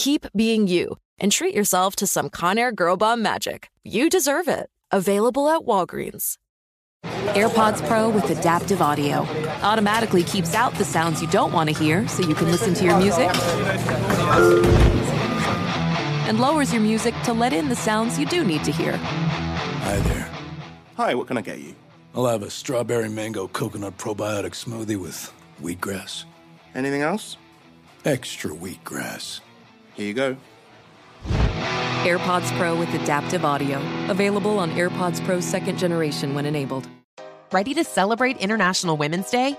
keep being you and treat yourself to some Conair Girl Bomb magic. You deserve it. Available at Walgreens. AirPods Pro with adaptive audio automatically keeps out the sounds you don't want to hear so you can listen to your music and lowers your music to let in the sounds you do need to hear. Hi there. Hi, what can I get you? I'll have a strawberry mango coconut probiotic smoothie with wheatgrass. Anything else? Extra wheatgrass. Here you go. AirPods Pro with adaptive audio. Available on AirPods Pro second generation when enabled. Ready to celebrate International Women's Day?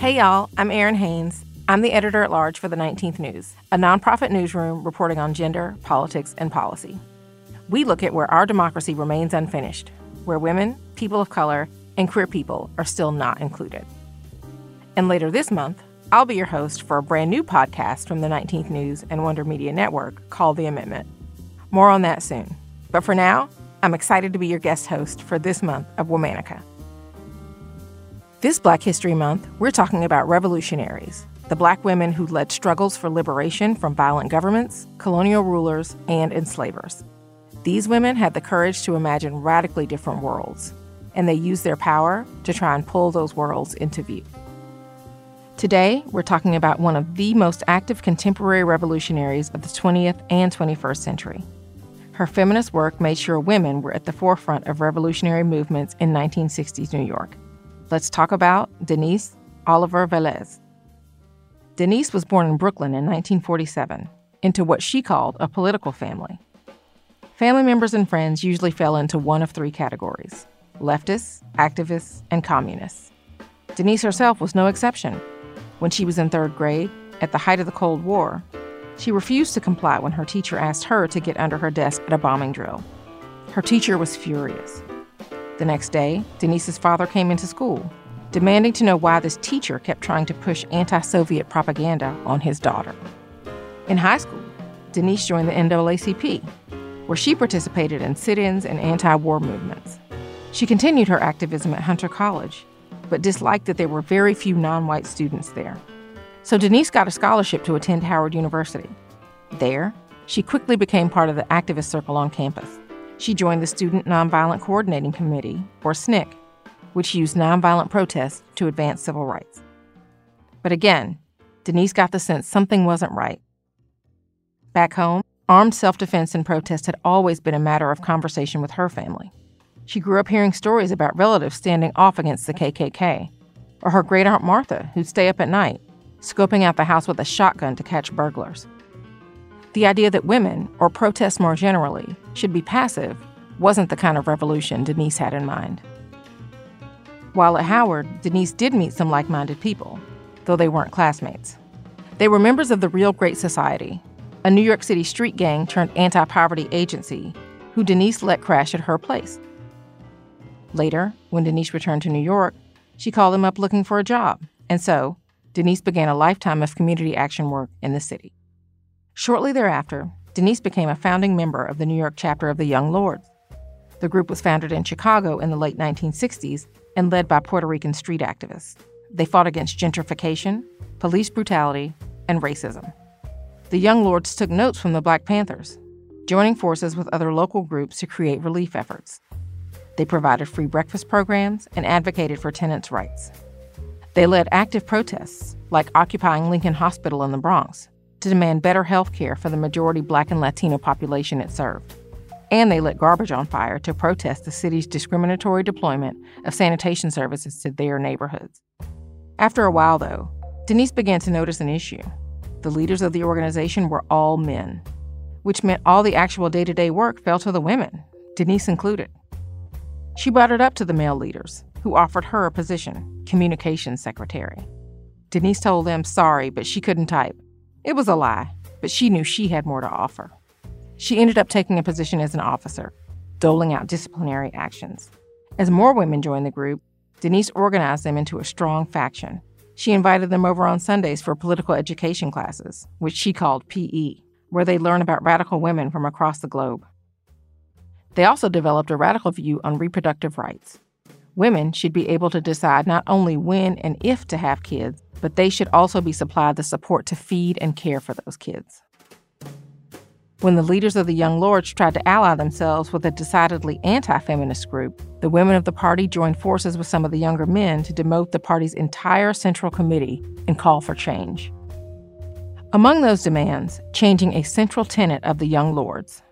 Hey, y'all, I'm Errin Haines. I'm the editor at large for the 19th News, a nonprofit newsroom reporting on gender, politics, and policy. We look at where our democracy remains unfinished, where women, people of color, and queer people are still not included. And later this month, I'll be your host for a brand new podcast from the 19th News and Wonder Media Network called The Amendment. More on that soon. But for now, I'm excited to be your guest host for this month of Womanica. This Black History Month, we're talking about revolutionaries, the black women who led struggles for liberation from violent governments, colonial rulers, and enslavers. These women had the courage to imagine radically different worlds, and they used their power to try and pull those worlds into view. Today, we're talking about one of the most active contemporary revolutionaries of the 20th and 21st century. Her feminist work made sure women were at the forefront of revolutionary movements in 1960s New York. Let's talk about Denise Oliver Velez. Denise was born in Brooklyn in 1947 into what she called a political family. Family members and friends usually fell into one of three categories leftists, activists, and communists. Denise herself was no exception. When she was in third grade, at the height of the Cold War, she refused to comply when her teacher asked her to get under her desk at a bombing drill. Her teacher was furious. The next day, Denise's father came into school, demanding to know why this teacher kept trying to push anti Soviet propaganda on his daughter. In high school, Denise joined the NAACP, where she participated in sit ins and anti war movements. She continued her activism at Hunter College, but disliked that there were very few non white students there. So Denise got a scholarship to attend Howard University. There, she quickly became part of the activist circle on campus. She joined the Student Nonviolent Coordinating Committee, or SNCC, which used nonviolent protests to advance civil rights. But again, Denise got the sense something wasn't right. Back home, armed self defense and protest had always been a matter of conversation with her family. She grew up hearing stories about relatives standing off against the KKK, or her great aunt Martha, who'd stay up at night, scoping out the house with a shotgun to catch burglars. The idea that women, or protests more generally, should be passive wasn't the kind of revolution Denise had in mind. While at Howard, Denise did meet some like minded people, though they weren't classmates. They were members of the Real Great Society, a New York City street gang turned anti poverty agency who Denise let crash at her place. Later, when Denise returned to New York, she called them up looking for a job, and so Denise began a lifetime of community action work in the city. Shortly thereafter, Denise became a founding member of the New York chapter of the Young Lords. The group was founded in Chicago in the late 1960s and led by Puerto Rican street activists. They fought against gentrification, police brutality, and racism. The Young Lords took notes from the Black Panthers, joining forces with other local groups to create relief efforts. They provided free breakfast programs and advocated for tenants' rights. They led active protests, like occupying Lincoln Hospital in the Bronx, to demand better health care for the majority black and Latino population it served. And they lit garbage on fire to protest the city's discriminatory deployment of sanitation services to their neighborhoods. After a while, though, Denise began to notice an issue. The leaders of the organization were all men, which meant all the actual day to day work fell to the women, Denise included. She brought it up to the male leaders, who offered her a position, communications secretary. Denise told them sorry, but she couldn't type. It was a lie, but she knew she had more to offer. She ended up taking a position as an officer, doling out disciplinary actions. As more women joined the group, Denise organized them into a strong faction. She invited them over on Sundays for political education classes, which she called PE, where they learn about radical women from across the globe. They also developed a radical view on reproductive rights. Women should be able to decide not only when and if to have kids, but they should also be supplied the support to feed and care for those kids. When the leaders of the Young Lords tried to ally themselves with a decidedly anti feminist group, the women of the party joined forces with some of the younger men to demote the party's entire central committee and call for change. Among those demands, changing a central tenet of the Young Lords.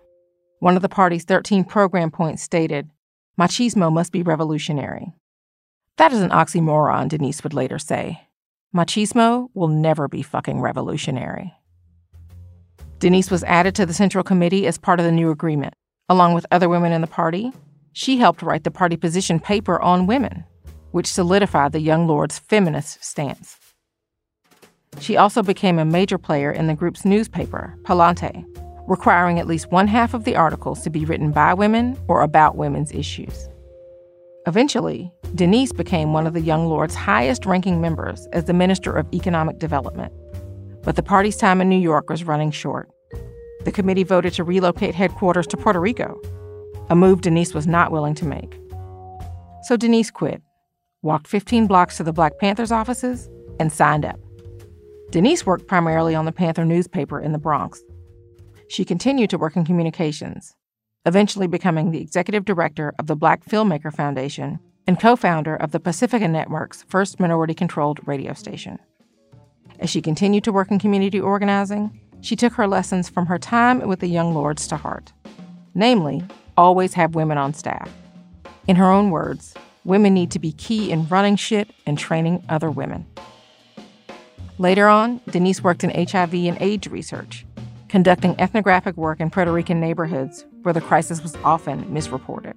One of the party's 13 program points stated machismo must be revolutionary. That is an oxymoron, Denise would later say. Machismo will never be fucking revolutionary. Denise was added to the Central Committee as part of the new agreement. Along with other women in the party, she helped write the party position paper on women, which solidified the Young Lords' feminist stance. She also became a major player in the group's newspaper, Palante, requiring at least one half of the articles to be written by women or about women's issues. Eventually, Denise became one of the Young Lords' highest ranking members as the Minister of Economic Development. But the party's time in New York was running short. The committee voted to relocate headquarters to Puerto Rico, a move Denise was not willing to make. So Denise quit, walked 15 blocks to the Black Panthers offices, and signed up. Denise worked primarily on the Panther newspaper in the Bronx, she continued to work in communications, eventually becoming the executive director of the Black Filmmaker Foundation and co founder of the Pacifica Network's first minority controlled radio station. As she continued to work in community organizing, she took her lessons from her time with the Young Lords to heart. Namely, always have women on staff. In her own words, women need to be key in running shit and training other women. Later on, Denise worked in HIV and AIDS research conducting ethnographic work in Puerto Rican neighborhoods where the crisis was often misreported.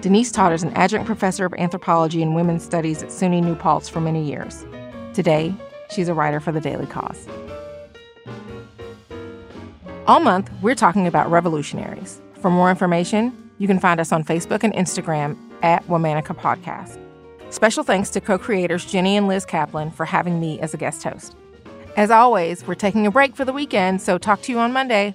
Denise Todd is an adjunct professor of anthropology and women's studies at SUNY New Paltz for many years. Today, she's a writer for the Daily Kos. All month, we're talking about revolutionaries. For more information, you can find us on Facebook and Instagram at Womanica Podcast. Special thanks to co creators Jenny and Liz Kaplan for having me as a guest host. As always, we're taking a break for the weekend, so talk to you on Monday.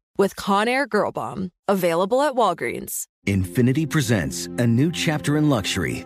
with Conair Girl Bomb. Available at Walgreens. Infiniti presents a new chapter in luxury,